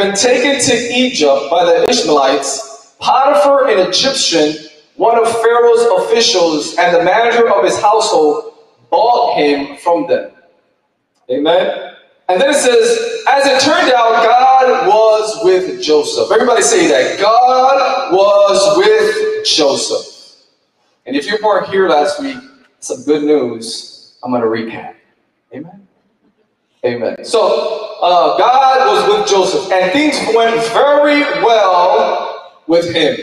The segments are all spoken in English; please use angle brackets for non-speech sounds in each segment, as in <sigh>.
been taken to Egypt by the Ishmaelites, Potiphar, an Egyptian, one of Pharaoh's officials and the manager of his household, bought him from them. Amen. And then it says, as it turned out, God was with Joseph. Everybody say that. God was with Joseph. And if you weren't here last week, some good news. I'm going to recap. Amen. Amen. So, uh, God was with Joseph, and things went very well with him.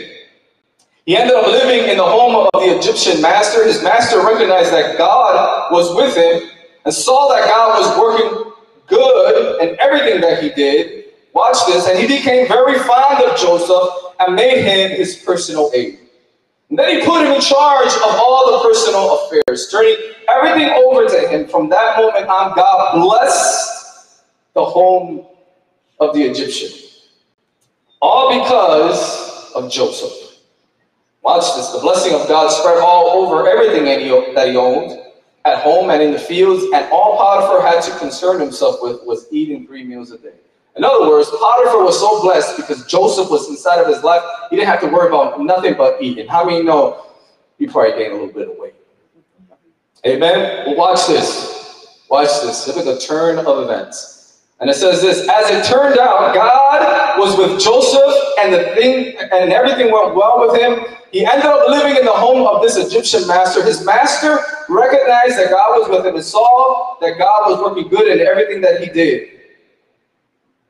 He ended up living in the home of the Egyptian master. His master recognized that God was with him and saw that God was working good in everything that he did. Watch this, and he became very fond of Joseph and made him his personal aide. And then he put him in charge of all the personal affairs, turning everything over to him. From that moment on, God blessed the home of the Egyptian. All because of Joseph. Watch this. The blessing of God spread all over everything that he, owned, at home and in the fields, and all Potiphar had to concern himself with was eating three meals a day. In other words, Potiphar was so blessed because Joseph was inside of his life, he didn't have to worry about nothing but eating. How many know he probably gained a little bit of weight? Amen? Well, watch this. Watch this. Look at the turn of events. And it says this, as it turned out, God was with Joseph and the thing and everything went well with him. He ended up living in the home of this Egyptian master. His master recognized that God was with him and saw that God was working good in everything that he did.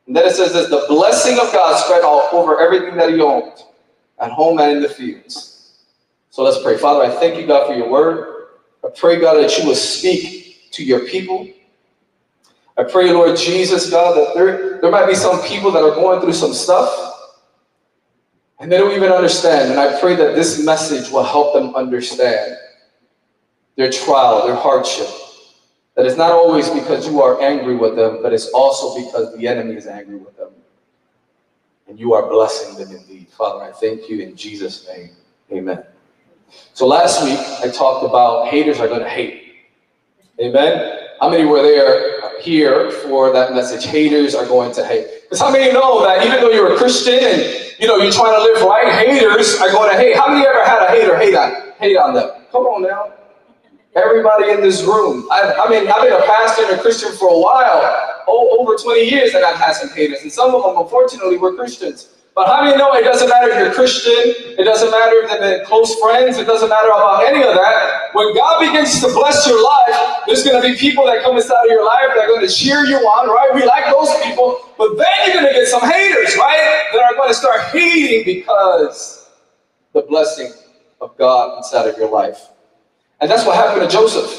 And then it says this the blessing of God spread all over everything that he owned, at home and in the fields. So let's pray. Father, I thank you, God, for your word. I pray, God, that you will speak to your people. I pray, Lord Jesus, God, that there, there might be some people that are going through some stuff and they don't even understand. And I pray that this message will help them understand their trial, their hardship, that it's not always because you are angry with them, but it's also because the enemy is angry with them. And you are blessing them indeed. Father, I thank you in Jesus' name. Amen. So last week, I talked about haters are going to hate. Amen. How many were there here for that message? Haters are going to hate. Because how many know that even though you're a Christian and you know you're trying to live right, haters are going to hate. How many ever had a hater hate on hate on them? Come on now. Everybody in this room. I, I, mean, I've been a pastor and a Christian for a while, over 20 years, and I've had some haters. And some of them, unfortunately, were Christians. But how many know it doesn't matter if you're Christian, it doesn't matter if they're close friends, it doesn't matter about any of that. When God begins to bless your life, there's going to be people that come inside of your life that are going to cheer you on, right? We like those people. But then you're going to get some haters, right? That are going to start hating because the blessing of God inside of your life. And that's what happened to Joseph.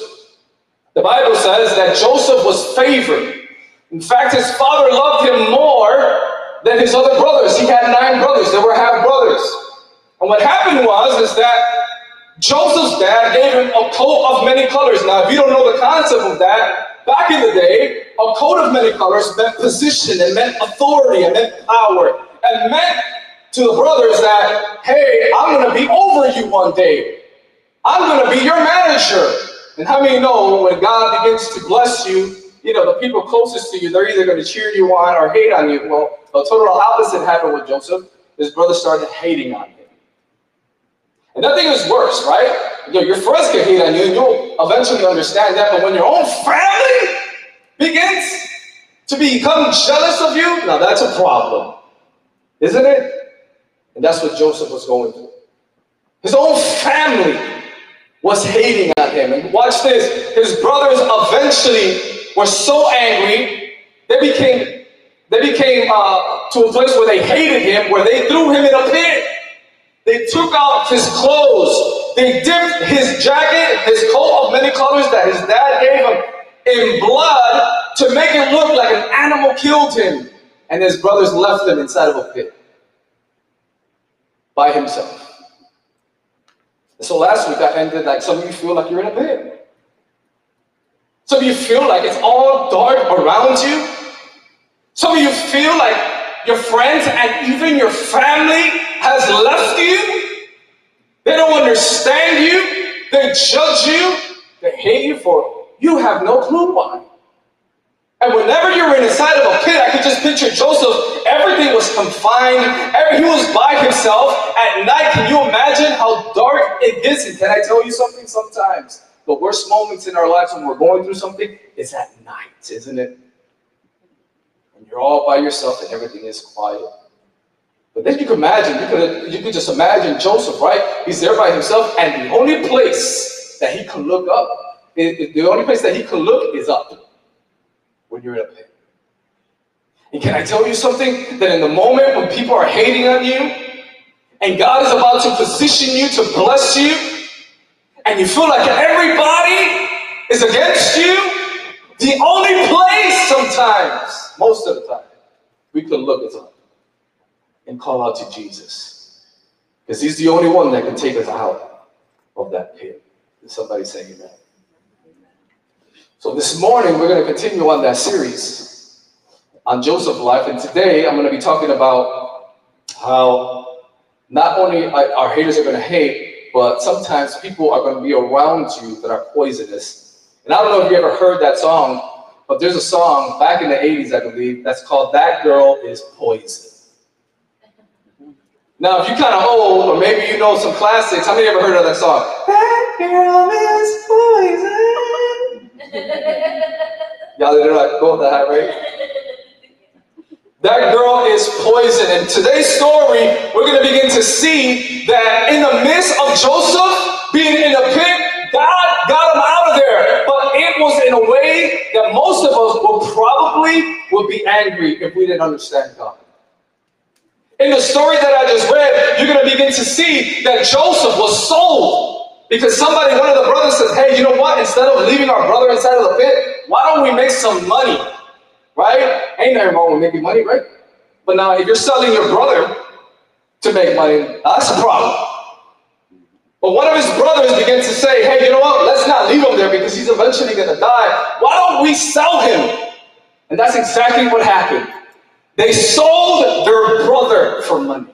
The Bible says that Joseph was favored. In fact, his father loved him more than his other brothers. He had nine brothers, they were half brothers. And what happened was is that Joseph's dad gave him a coat of many colors. Now, if you don't know the concept of that, back in the day, a coat of many colors meant position, and meant authority, and meant power, and meant to the brothers that, hey, I'm going to be over you one day. I'm going to be your manager. And how many know when God begins to bless you, you know, the people closest to you, they're either going to cheer you on or hate on you. Well, the total opposite happened with Joseph. His brother started hating on him. And nothing is worse, right? You know, your friends can hate on you, and you'll eventually understand that. But when your own family begins to become jealous of you, now that's a problem, isn't it? And that's what Joseph was going through. His own family was hating on him. And watch this, his brothers eventually were so angry, they became they became uh, to a place where they hated him, where they threw him in a pit. They took off his clothes. They dipped his jacket, his coat of many colors that his dad gave him, in blood to make it look like an animal killed him. And his brothers left him inside of a pit by himself. So last week I ended like some of you feel like you're in a pit. Some of you feel like it's all dark around you. Some of you feel like your friends and even your family has left you. They don't understand you. They judge you. They hate you for you have no clue why. And whenever you're inside of a pit, I can just picture Joseph Everything was confined. Every, he was by himself at night. Can you imagine how dark it gets? And can I tell you something? Sometimes the worst moments in our lives when we're going through something is at night, isn't it? And you're all by yourself and everything is quiet. But then you can imagine, you could, you could just imagine Joseph, right? He's there by himself, and the only place that he can look up, the only place that he can look is up when you're in a pit. And can I tell you something? That in the moment when people are hating on you, and God is about to position you to bless you, and you feel like everybody is against you, the only place sometimes, most of the time, we can look is up and call out to Jesus. Because he's the only one that can take us out of that pit. Did somebody say amen? So this morning, we're going to continue on that series on Joseph's life. And today, I'm going to be talking about how not only our haters are going to hate, but sometimes people are going to be around you that are poisonous. And I don't know if you ever heard that song, but there's a song back in the 80s, I believe, that's called That Girl is Poison. Now, if you're kind of old, or maybe you know some classics, how many ever heard of that song? That girl is poison. Y'all did like with high rate. That girl is poison. And today's story, we're going to begin to see that in the midst of Joseph being in the pit, God got him out of there. But it was in a way that most of us would probably would be angry if we didn't understand God. In the story that I just read, you're going to begin to see that Joseph was sold because somebody, one of the brothers says, hey, you know what? Instead of leaving our brother inside of the pit, why don't we make some money? Right? Ain't nothing wrong with making money, right? But now, if you're selling your brother to make money, that's a problem. But one of his brothers begins to say, hey, you know what? Let's not leave him there because he's eventually going to die. Why don't we sell him? And that's exactly what happened. They sold their brother for money.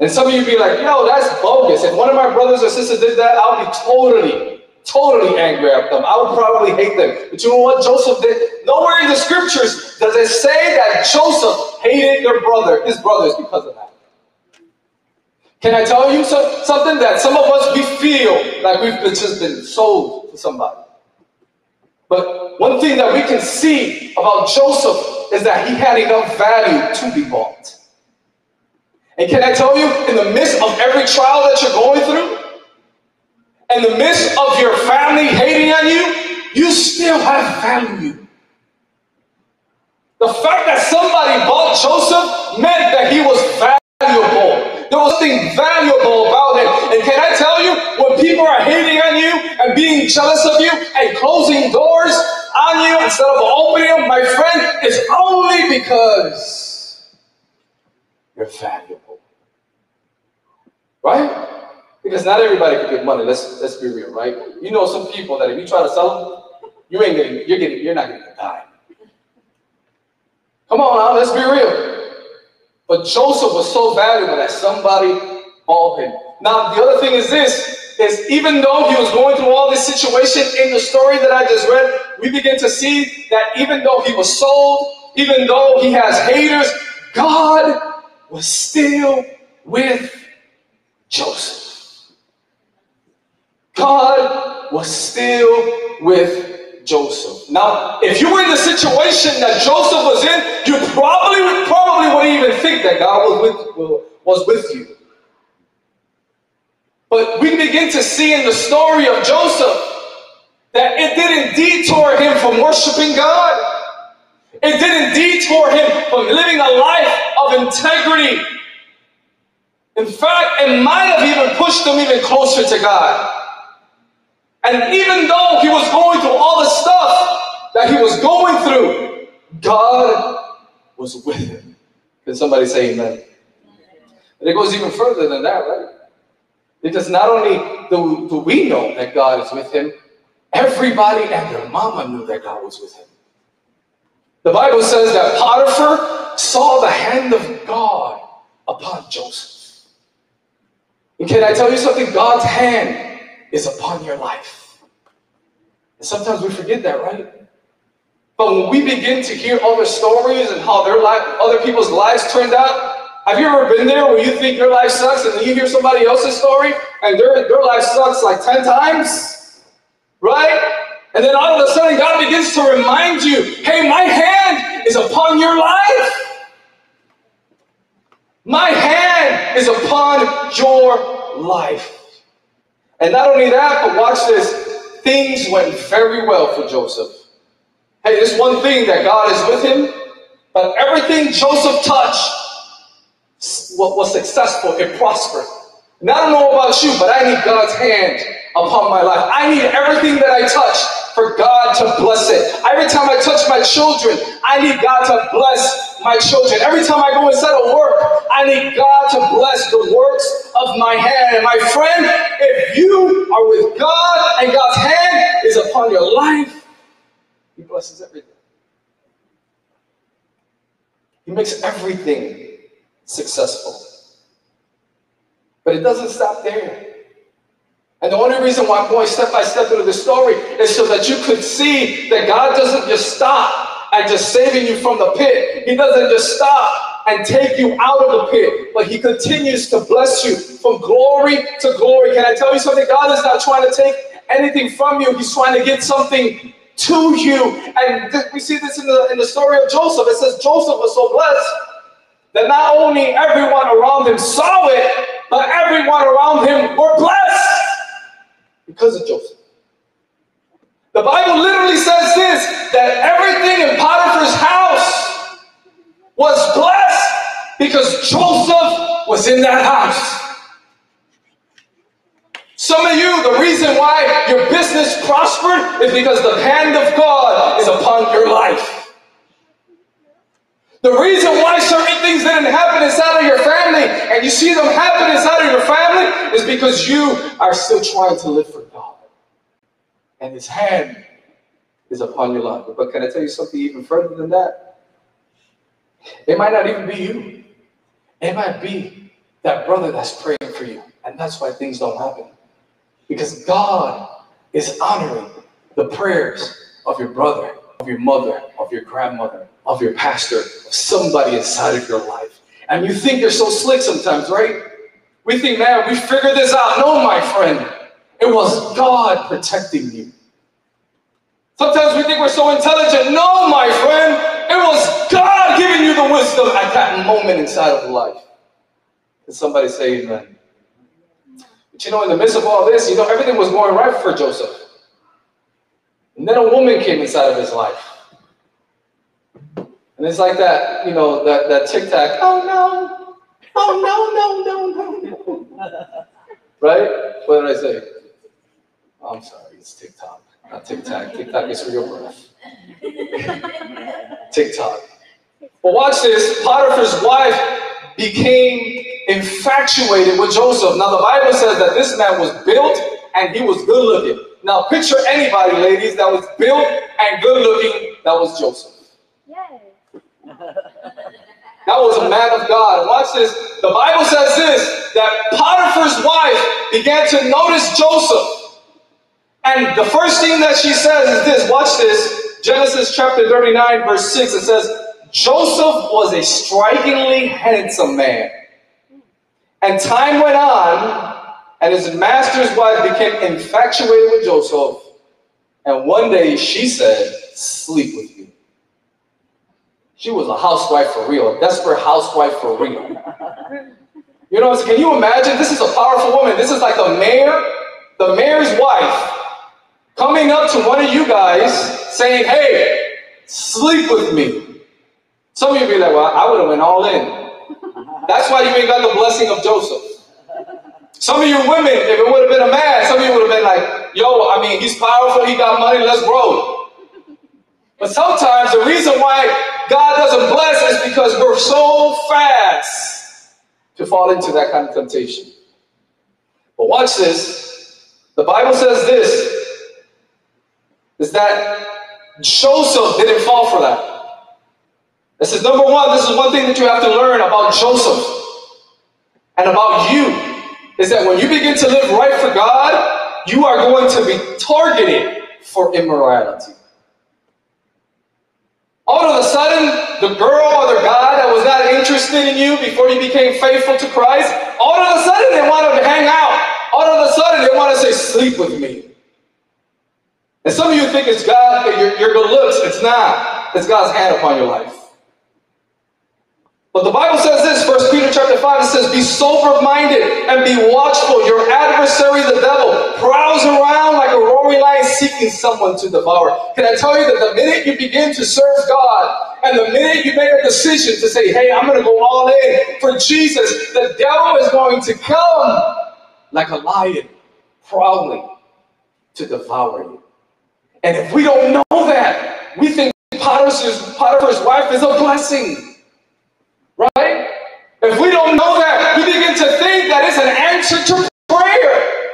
And some of you be like, yo, that's bogus. If one of my brothers or sisters did that, I would be totally, totally angry at them. I would probably hate them. But you know what Joseph did? Nowhere in the scriptures does it say that Joseph hated their brother, his brothers, because of that. Can I tell you so, something that some of us, we feel like we've just been sold to somebody. But one thing that we can see about Joseph is that he had enough value to be bought. And can I tell you, in the midst of every trial that you're going through, in the midst of your family hating on you, you still have value. The fact that somebody bought Joseph meant that he was valuable. There was something valuable about him. And can I tell you, when people are hating on you and being jealous of you and closing doors on you instead of opening them, my friend, it's only because you're valuable. Right? Because not everybody can get money. Let's let's be real, right? You know some people that if you try to sell them, you ain't getting, you're getting, you're not getting a dime. Come on now, let's be real. But Joseph was so valuable that somebody bought him. Now, the other thing is this, is even though he was going through all this situation in the story that I just read, we begin to see that even though he was sold, even though he has haters, God was still with Joseph. God was still with Joseph. Now, if you were in the situation that Joseph was in, you probably probably wouldn't even think that God was with was with you. But we begin to see in the story of Joseph that it didn't detour him from worshiping God. It didn't detour him from living a life of integrity. In fact, it might have even pushed him even closer to God. And even though he was going through all the stuff that he was going through, God was with him. Can somebody say amen? And it goes even further than that, right? Because not only do, do we know that God is with him, everybody and their mama knew that God was with him. The Bible says that Potiphar saw the hand of God upon Joseph. And can I tell you something? God's hand is upon your life. And sometimes we forget that, right? But when we begin to hear other stories and how their life, other people's lives turned out, have you ever been there where you think your life sucks and then you hear somebody else's story and their, their life sucks like 10 times? Right? And then all of a sudden God begins to remind you, hey, my hand is upon your life. My hand is upon your life. And not only that, but watch this. Things went very well for Joseph. Hey, this one thing that God is with him, but everything Joseph touched was successful, it prospered. And I don't know about you, but I need God's hand upon my life. I need everything that I touch for God to bless it. Every time I touch my children, I need God to bless my children. Every time I go inside of work, I need God to bless the works of my hand. And my friend, if you are with God and God's hand is upon your life, he blesses everything. He makes everything successful. But it doesn't stop there. And the only reason why I'm going step by step through the story is so that you could see that God doesn't just stop at just saving you from the pit. He doesn't just stop and take you out of the pit, but He continues to bless you from glory to glory. Can I tell you something? God is not trying to take anything from you, He's trying to get something to you. And th- we see this in the, in the story of Joseph. It says Joseph was so blessed that not only everyone around him saw it, but everyone around him were blessed because of Joseph. The Bible literally says this that everything in Potiphar's house was blessed because Joseph was in that house. Some of you, the reason why your business prospered is because the hand of God is upon your life. The reason why certain things didn't happen inside of your family and you see them happen inside of your family is because you are still trying to live for God. And His hand is upon your life. But can I tell you something even further than that? It might not even be you, it might be that brother that's praying for you. And that's why things don't happen. Because God is honoring the prayers of your brother, of your mother, of your grandmother, of your pastor, of somebody inside of your life. And you think you're so slick sometimes, right? We think, man, we figured this out. No, my friend, it was God protecting you. Sometimes we think we're so intelligent. No, my friend, it was God giving you the wisdom at that moment inside of life. Can somebody say amen? But you know, in the midst of all this, you know, everything was going right for Joseph. And then a woman came inside of his life. And it's like that, you know, that, that tic tac, oh no, oh no, no, no, no, no. <laughs> right? What did I say? Oh, I'm sorry, it's TikTok, not Tic Tac. TikTok is for your breath. TikTok. But watch this Potiphar's wife became infatuated with Joseph. Now, the Bible says that this man was built and he was good looking. Now, picture anybody, ladies, that was built and good looking, that was Joseph. Yay. That was a man of God. Watch this. The Bible says this that Potiphar's wife began to notice Joseph. And the first thing that she says is this watch this. Genesis chapter 39, verse 6. It says, Joseph was a strikingly handsome man. And time went on, and his master's wife became infatuated with Joseph. And one day she said, Sleep with me. She was a housewife for real, a desperate housewife for real. You know, can you imagine? This is a powerful woman. This is like the mayor, the mayor's wife, coming up to one of you guys saying, "Hey, sleep with me." Some of you be like, "Well, I would have went all in." That's why you ain't got the blessing of Joseph. Some of you women, if it would have been a man, some of you would have been like, "Yo, I mean, he's powerful, he got money, let's grow. But sometimes the reason why God doesn't bless is because we're so fast to fall into that kind of temptation. But watch this. The Bible says this is that Joseph didn't fall for that. This is number one, this is one thing that you have to learn about Joseph and about you is that when you begin to live right for God, you are going to be targeted for immorality. All of a sudden, the girl or the guy that was not interested in you before you became faithful to Christ, all of a sudden they want to hang out. All of a sudden they want to say, sleep with me. And some of you think it's God, your, your good looks. It's not. It's God's hand upon your life. But the Bible says this, 1 Peter chapter 5, it says, Be sober-minded and be watchful. Your adversary, the devil, prowls around like a roaring lion seeking someone to devour. Can I tell you that the minute you begin to serve God and the minute you make a decision to say, hey, I'm going to go all in for Jesus, the devil is going to come like a lion prowling to devour you. And if we don't know that, we think Potiphar's, Potiphar's wife is a blessing. If we don't know that, we begin to think that it's an answer to prayer.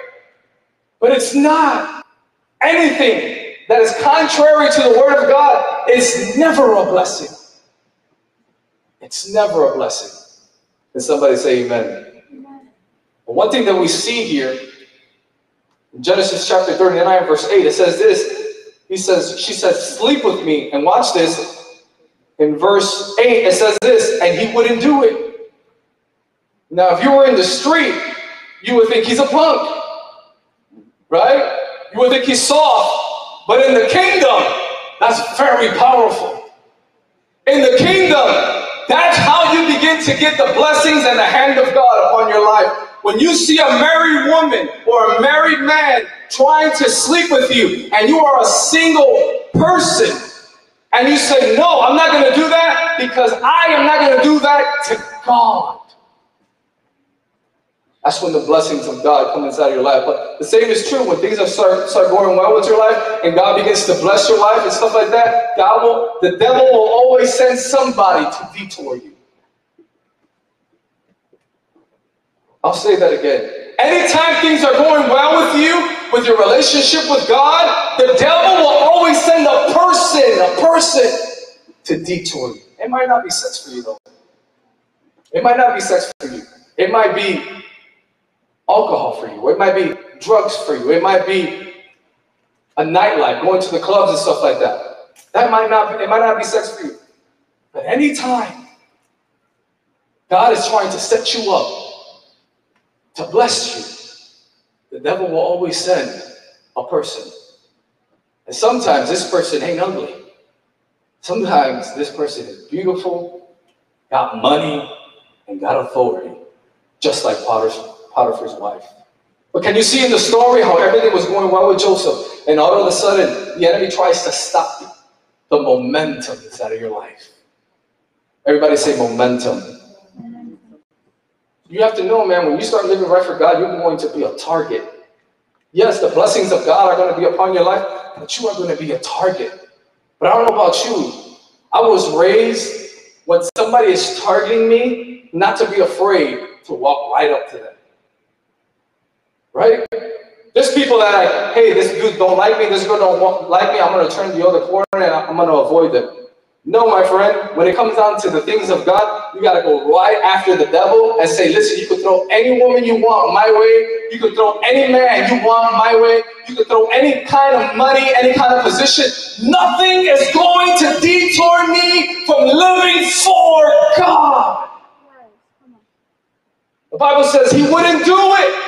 But it's not. Anything that is contrary to the Word of God is never a blessing. It's never a blessing. Can somebody say amen? amen. But one thing that we see here in Genesis chapter 39, verse 8, it says this. He says, she says, sleep with me. And watch this. In verse 8, it says this, and he wouldn't do it. Now, if you were in the street, you would think he's a punk, right? You would think he's soft. But in the kingdom, that's very powerful. In the kingdom, that's how you begin to get the blessings and the hand of God upon your life. When you see a married woman or a married man trying to sleep with you and you are a single person, and you say, No, I'm not going to do that because I am not going to do that to God. That's when the blessings of God come inside of your life. But the same is true when things are start, start going well with your life and God begins to bless your life and stuff like that. God will, the devil will always send somebody to detour you. I'll say that again. Anytime things are going well with you, with your relationship with God, the devil will always send a person, a person to detour you. It might not be sex for you though. It might not be sex for you. It might be alcohol for you. It might be drugs for you. It might be a nightlife, going to the clubs and stuff like that. That might not, it might not be sex for you. But anytime God is trying to set you up to bless you, the devil will always send a person. And sometimes this person ain't ugly. Sometimes this person is beautiful, got money, and got authority, just like Potiphar's, Potiphar's wife. But can you see in the story how everything was going well with Joseph, and all of a sudden the enemy tries to stop the momentum that's out of your life? Everybody say momentum. You have to know, man, when you start living right for God, you're going to be a target. Yes, the blessings of God are going to be upon your life, but you are going to be a target. But I don't know about you. I was raised when somebody is targeting me, not to be afraid to walk right up to them. Right? There's people that like, hey, this dude don't like me, this girl don't like me, I'm going to turn the other corner and I'm going to avoid them. No, my friend, when it comes down to the things of God, you got to go right after the devil and say, listen, you can throw any woman you want my way. You can throw any man you want my way. You can throw any kind of money, any kind of position. Nothing is going to detour me from living for God. The Bible says he wouldn't do it.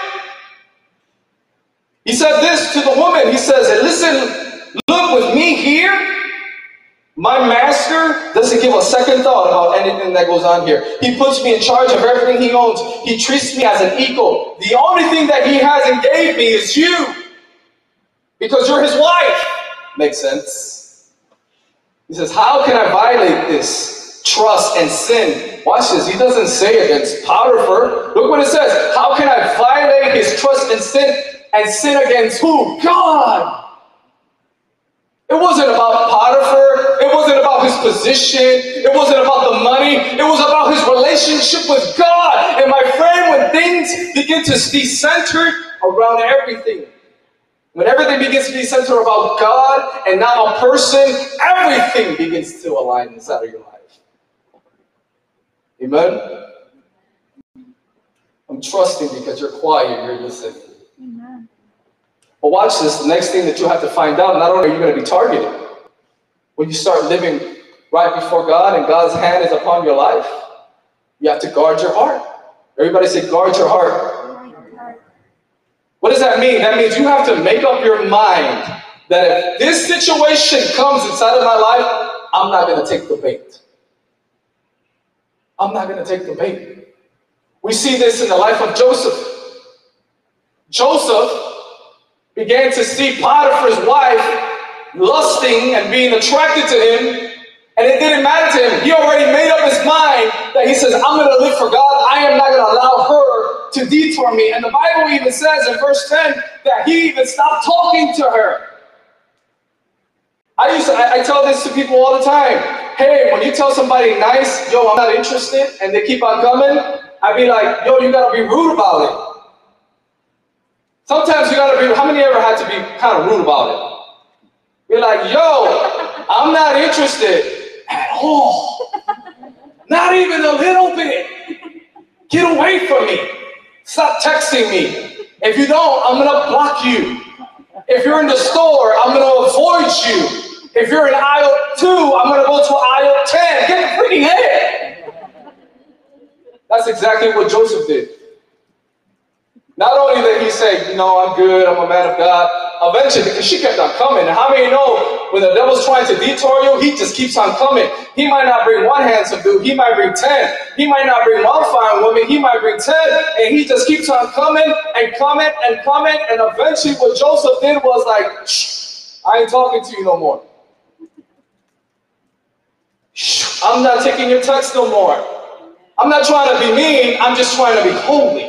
He said this to the woman. He says, listen, look with me here my master doesn't give a second thought about anything that goes on here. He puts me in charge of everything he owns. He treats me as an equal. The only thing that he hasn't gave me is you. Because you're his wife. Makes sense. He says, How can I violate this trust and sin? Watch this. He doesn't say it against Potiphar. Look what it says. How can I violate his trust and sin and sin against who? God. It wasn't about Potiphar. It wasn't about his position. It wasn't about the money. It was about his relationship with God. And my friend, when things begin to be centered around everything, when everything begins to be centered about God and not a person, everything begins to align inside of your life. Amen? I'm trusting because you're quiet, you're listening. But watch this. The next thing that you have to find out, not only are you going to be targeted, when you start living right before God and God's hand is upon your life, you have to guard your heart. Everybody say, guard your heart. What does that mean? That means you have to make up your mind that if this situation comes inside of my life, I'm not going to take the bait. I'm not going to take the bait. We see this in the life of Joseph. Joseph began to see Potiphar's wife lusting and being attracted to him, and it didn't matter to him. He already made up his mind that he says, I'm going to live for God. I am not going to allow her to detour me. And the Bible even says in verse 10 that he even stopped talking to her. I used to, I, I tell this to people all the time. Hey, when you tell somebody nice, yo, I'm not interested, and they keep on coming, I'd be like, yo, you gotta be rude about it. Sometimes you gotta be, how many ever had to be kind of rude about it? Be like, yo, I'm not interested at all. Not even a little bit. Get away from me. Stop texting me. If you don't, I'm gonna block you. If you're in the store, I'm gonna avoid you. If you're in aisle two, I'm to go to aisle 10. Get the freaking head. That's exactly what Joseph did. Not only did he say, you know, I'm good, I'm a man of God, eventually, because she kept on coming. And how many know when the devil's trying to detour you, he just keeps on coming. He might not bring one handsome dude, he might bring 10. He might not bring one fine woman, he might bring 10. And he just keeps on coming and coming and coming. And eventually, what Joseph did was like, Shh, I ain't talking to you no more. I'm not taking your text no more. I'm not trying to be mean, I'm just trying to be holy.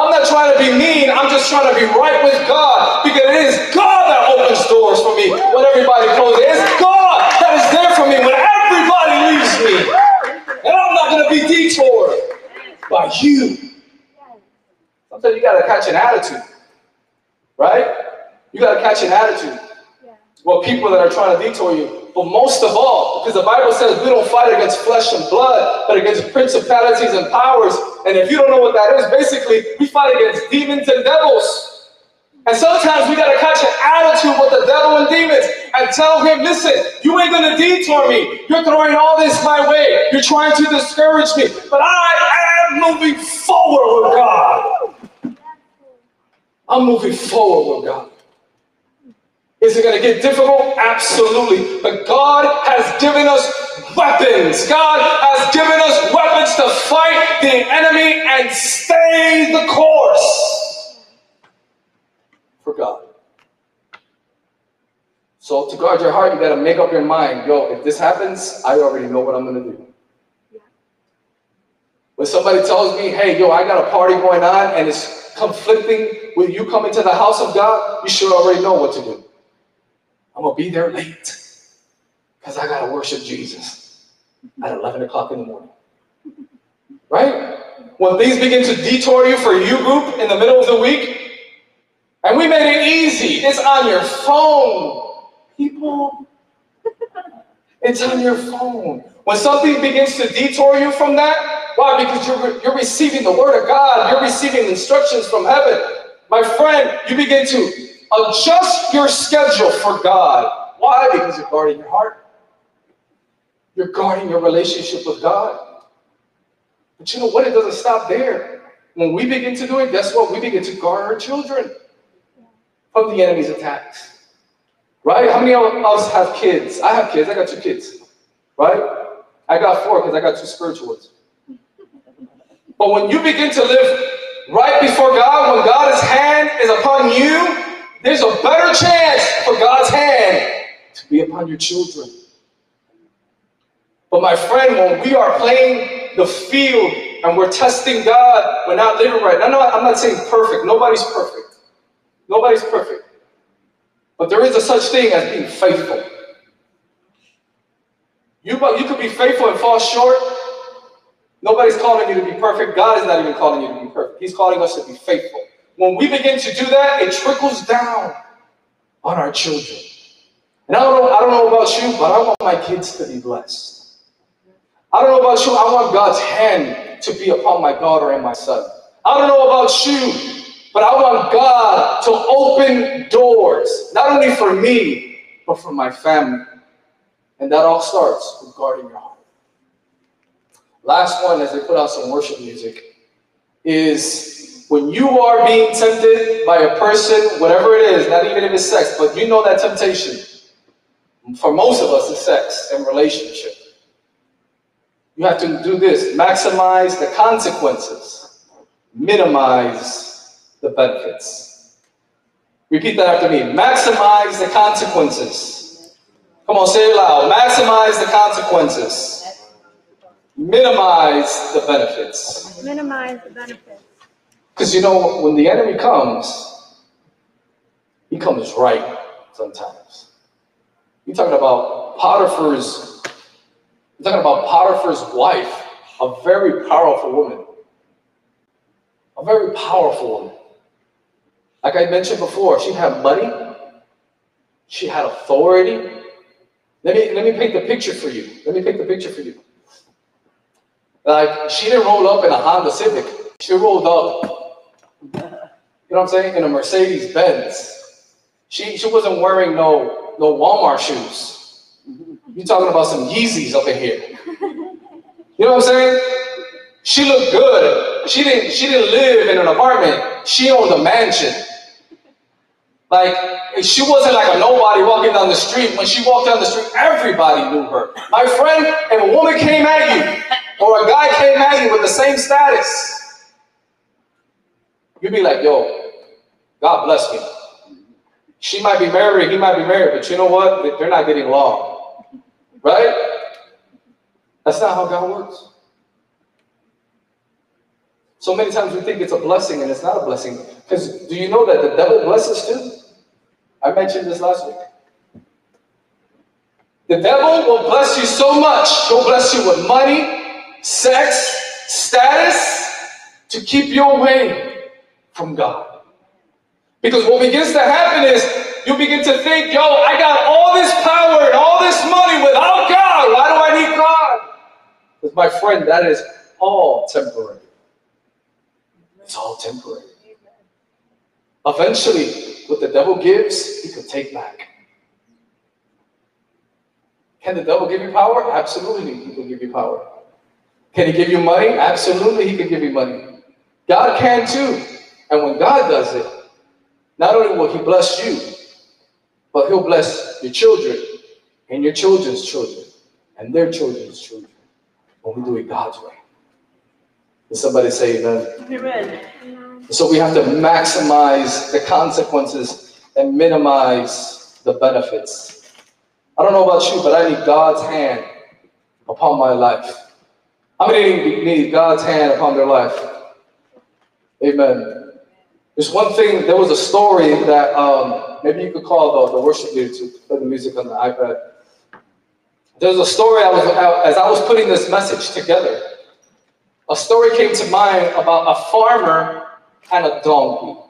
I'm not trying to be mean, I'm just trying to be right with God because it is God that opens doors for me when everybody closes. It's God that is there for me when everybody leaves me. And I'm not going to be detoured by you. Sometimes you got to catch an attitude, right? You got to catch an attitude. Well, people that are trying to detour you, but most of all, because the Bible says we don't fight against flesh and blood, but against principalities and powers. And if you don't know what that is, basically, we fight against demons and devils. And sometimes we got to catch an attitude with the devil and demons and tell him, listen, you ain't going to detour me. You're throwing all this my way. You're trying to discourage me. But I am moving forward with God. I'm moving forward with God. Is it going to get difficult? Absolutely. But God has given us weapons. God has given us weapons to fight the enemy and stay the course for God. So to guard your heart, you got to make up your mind. Yo, if this happens, I already know what I'm going to do. When somebody tells me, hey, yo, I got a party going on and it's conflicting with you coming to the house of God, you should already know what to do. I'm to be there late because I got to worship Jesus at 11 o'clock in the morning. Right? When things begin to detour you for you group in the middle of the week, and we made it easy. It's on your phone. People, it's on your phone. When something begins to detour you from that, why? Because you're, you're receiving the word of God, you're receiving instructions from heaven. My friend, you begin to Adjust your schedule for God. Why? Because you're guarding your heart. You're guarding your relationship with God. But you know what? It doesn't stop there. When we begin to do it, guess what? We begin to guard our children from the enemy's attacks. Right? How many of us have kids? I have kids. I got two kids. Right? I got four because I got two spiritual ones. But when you begin to live right before God, when God's hand is upon you, there's a better chance for God's hand to be upon your children. But my friend, when we are playing the field and we're testing God, we're not living right. I'm not, I'm not saying perfect. Nobody's perfect. Nobody's perfect. But there is a such thing as being faithful. You, you could be faithful and fall short. Nobody's calling you to be perfect. God is not even calling you to be perfect. He's calling us to be faithful. When we begin to do that, it trickles down on our children. And I don't know, I don't know about you, but I want my kids to be blessed. I don't know about you, I want God's hand to be upon my daughter and my son. I don't know about you, but I want God to open doors, not only for me, but for my family. And that all starts with guarding your heart. Last one, as they put out some worship music, is when you are being tempted by a person, whatever it is, not even if it's sex, but you know that temptation. For most of us, it's sex and relationship. You have to do this maximize the consequences, minimize the benefits. Repeat that after me maximize the consequences. Come on, say it loud. Maximize the consequences, minimize the benefits. Minimize the benefits. Because you know, when the enemy comes, he comes right sometimes. You're talking about Potiphar's, you're talking about Potiphar's wife, a very powerful woman. A very powerful woman. Like I mentioned before, she had money, she had authority. Let me let me paint the picture for you. Let me paint the picture for you. Like she didn't roll up in a Honda Civic. She rolled up, what I'm saying, in a Mercedes Benz. She she wasn't wearing no no Walmart shoes. You talking about some Yeezys up in here. You know what I'm saying? She looked good. She didn't she didn't live in an apartment. She owned a mansion. Like she wasn't like a nobody walking down the street. When she walked down the street, everybody knew her. My friend, if a woman came at you, or a guy came at you with the same status, you'd be like, yo, God bless me. She might be married, he might be married, but you know what? They're not getting along. Right? That's not how God works. So many times we think it's a blessing and it's not a blessing. Because do you know that the devil blesses too? I mentioned this last week. The devil will bless you so much. He'll bless you with money, sex, status to keep you away from God. Because what begins to happen is you begin to think, yo, I got all this power and all this money without God. Why do I need God? Because my friend, that is all temporary. It's all temporary. Eventually, what the devil gives, he can take back. Can the devil give you power? Absolutely, he can give you power. Can he give you money? Absolutely, he can give you money. God can too. And when God does it, not only will he bless you, but he'll bless your children and your children's children and their children's children when we do it God's way. Can somebody say amen? Amen. So we have to maximize the consequences and minimize the benefits. I don't know about you, but I need God's hand upon my life. How many need God's hand upon their life? Amen. There's one thing, there was a story that um, maybe you could call the, the worship leader to play the music on the iPad. There's a story I was, as I was putting this message together, a story came to mind about a farmer and a donkey.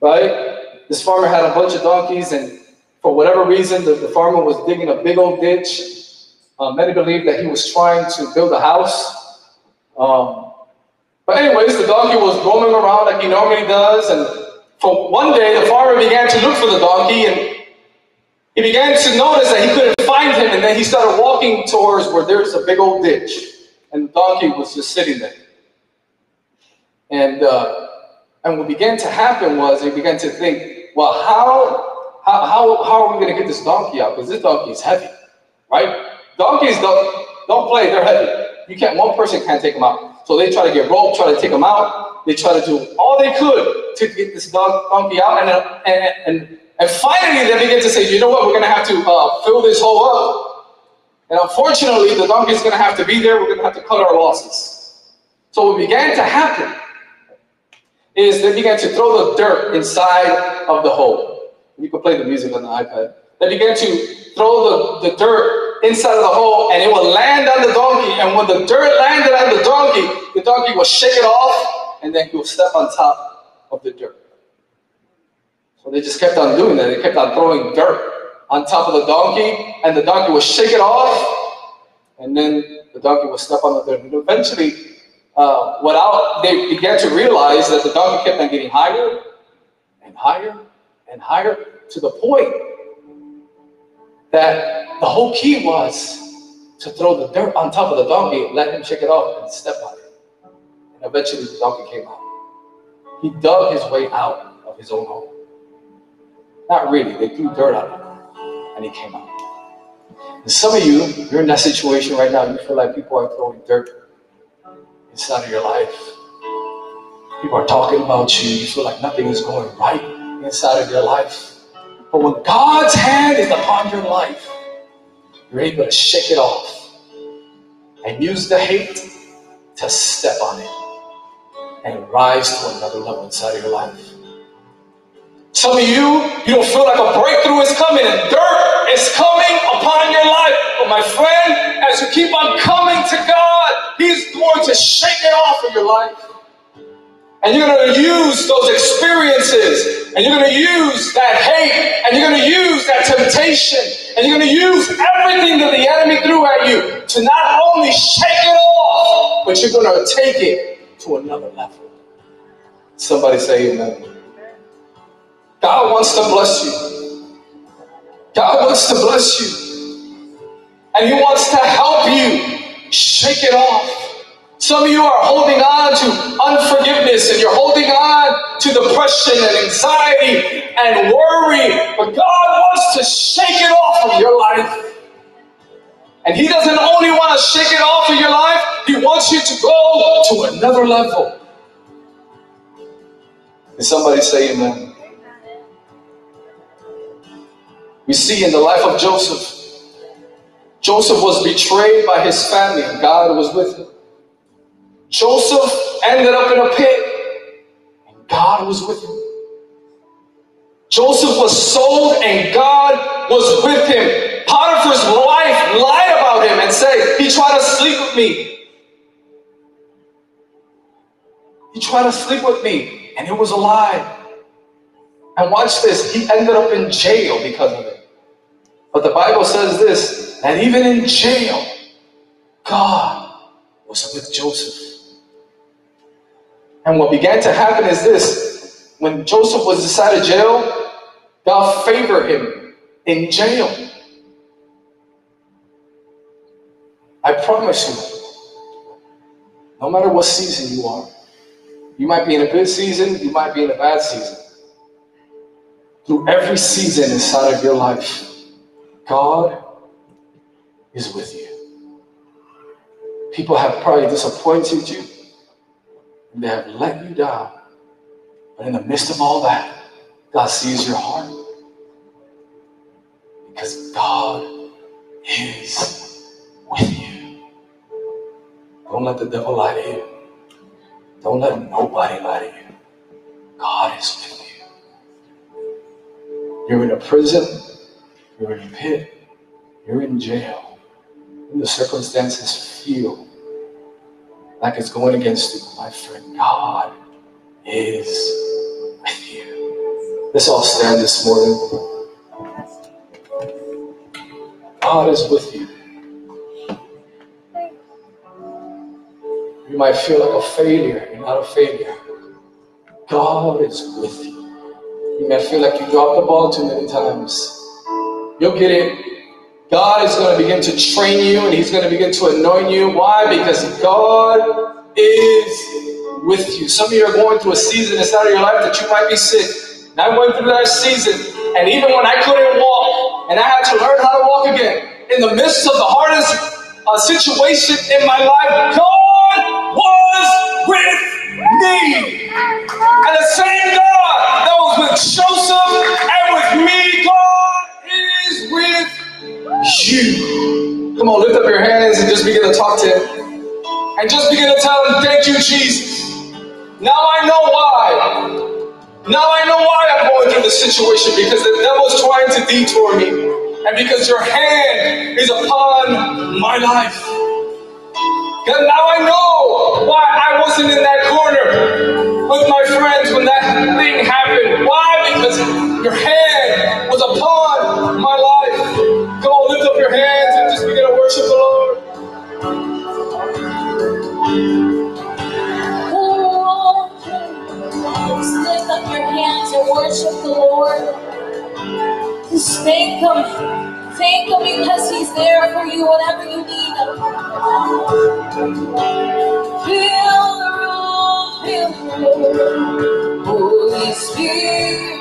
Right? This farmer had a bunch of donkeys, and for whatever reason, the, the farmer was digging a big old ditch. Uh, many believe that he was trying to build a house. Um, but anyways, the donkey was roaming around like he normally does, and for one day, the farmer began to look for the donkey, and he began to notice that he couldn't find him, and then he started walking towards where there's a big old ditch, and the donkey was just sitting there. And uh, and what began to happen was he began to think, well, how how how, how are we going to get this donkey out? Because this donkey is heavy, right? Donkeys don't don't play; they're heavy. You can't. One person can't take them out. So they try to get rope, try to take them out. They try to do all they could to get this donkey out, and and and and finally they begin to say, you know what? We're going to have to uh, fill this hole up. And unfortunately, the donkey is going to have to be there. We're going to have to cut our losses. So what began to happen is they began to throw the dirt inside of the hole. You can play the music on the iPad. They began to throw the, the dirt inside of the hole and it would land on the donkey. And when the dirt landed on the donkey, the donkey would shake it off and then he would step on top of the dirt. So they just kept on doing that. They kept on throwing dirt on top of the donkey and the donkey would shake it off and then the donkey would step on the dirt. And eventually, uh, without, they began to realize that the donkey kept on getting higher and higher and higher to the point that the whole key was to throw the dirt on top of the donkey, let him shake it off, and step on it. And eventually the donkey came out. He dug his way out of his own hole. Not really, they threw dirt on him, and he came out. And some of you, you're in that situation right now, you feel like people are throwing dirt inside of your life. People are talking about you, you feel like nothing is going right inside of your life. But when God's hand is upon your life, you're able to shake it off and use the hate to step on it and rise to another level inside of your life. Some of you, you don't feel like a breakthrough is coming and dirt is coming upon your life. But my friend, as you keep on coming to God, He's going to shake it off of your life. And you're going to use those experiences, and you're going to use that hate, and you're going to use that temptation, and you're going to use everything that the enemy threw at you to not only shake it off, but you're going to take it to another level. Somebody say amen. God wants to bless you. God wants to bless you. And He wants to help you shake it off. Some of you are holding on to unforgiveness and you're holding on to depression and anxiety and worry, but God wants to shake it off of your life. And He doesn't only want to shake it off of your life, He wants you to go to another level. Can somebody say amen? We see in the life of Joseph, Joseph was betrayed by his family, and God was with him. Joseph ended up in a pit, and God was with him. Joseph was sold, and God was with him. Potiphar's wife lied about him and said, He tried to sleep with me. He tried to sleep with me, and it was a lie. And watch this, he ended up in jail because of it. But the Bible says this that even in jail, God was with Joseph. And what began to happen is this when Joseph was inside of jail, God favored him in jail. I promise you, no matter what season you are, you might be in a good season, you might be in a bad season. Through every season inside of your life, God is with you. People have probably disappointed you and they have let you down. But in the midst of all that, God sees your heart. Because God is with you. Don't let the devil lie to you. Don't let nobody lie to you. God is with you. You're in a prison, you're in a pit, you're in jail, and the circumstances feel like it's going against you. My friend, God is with you. Let's all stand this morning. God is with you. You might feel like a failure. You're not a failure. God is with you. You might feel like you dropped the ball too many times. You'll get it. God is going to begin to train you and He's going to begin to anoint you. Why? Because God is with you. Some of you are going through a season inside of your life that you might be sick. And I went through that season. And even when I couldn't walk and I had to learn how to walk again, in the midst of the hardest uh, situation in my life, God was with me. And the same God that was with Joseph and with me, you. Come on, lift up your hands and just begin to talk to Him. And just begin to tell Him, Thank you, Jesus. Now I know why. Now I know why I'm going through this situation because the devil's trying to detour me. And because your hand is upon my life. Because now I know why I wasn't in that corner with my friends when that thing happened. Why? Because your hand was upon hands and just begin to worship the Lord. Lift up your hands and worship the Lord. Just thank Him Thank Him because He's there for you, whatever you need. Feel the room, feel the room. Holy Spirit,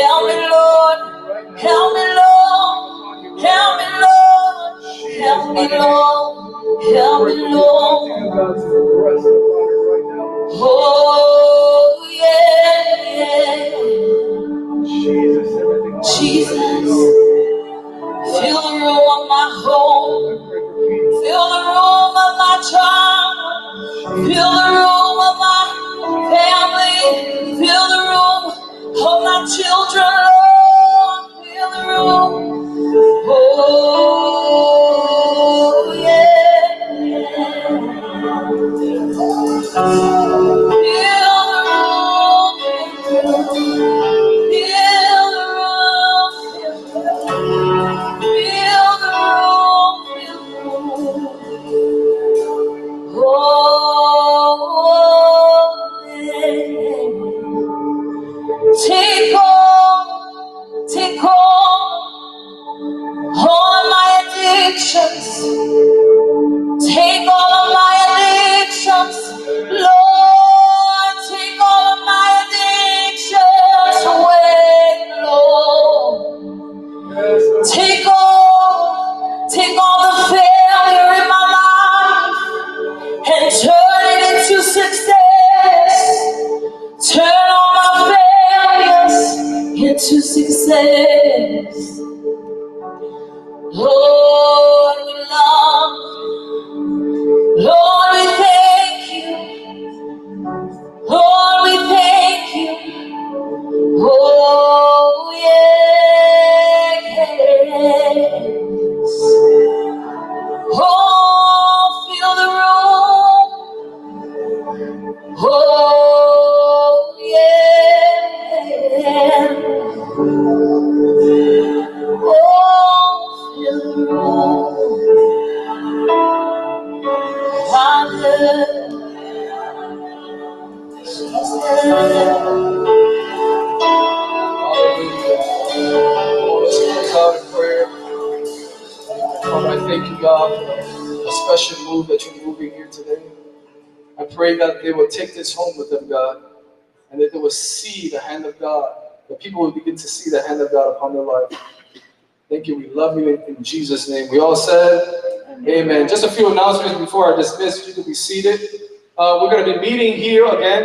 Help me, Lord. Help me, Lord. Help me, Lord. Help me, Lord. Help me, Lord. Oh, yeah. Jesus, Fill the room of my home. Fill the room of my child. God, upon their life. Thank you. We love you in, Jesus' name. We all said, Amen. Amen. Just a few announcements before I dismiss. You can be seated. Uh, we're going to be meeting here again.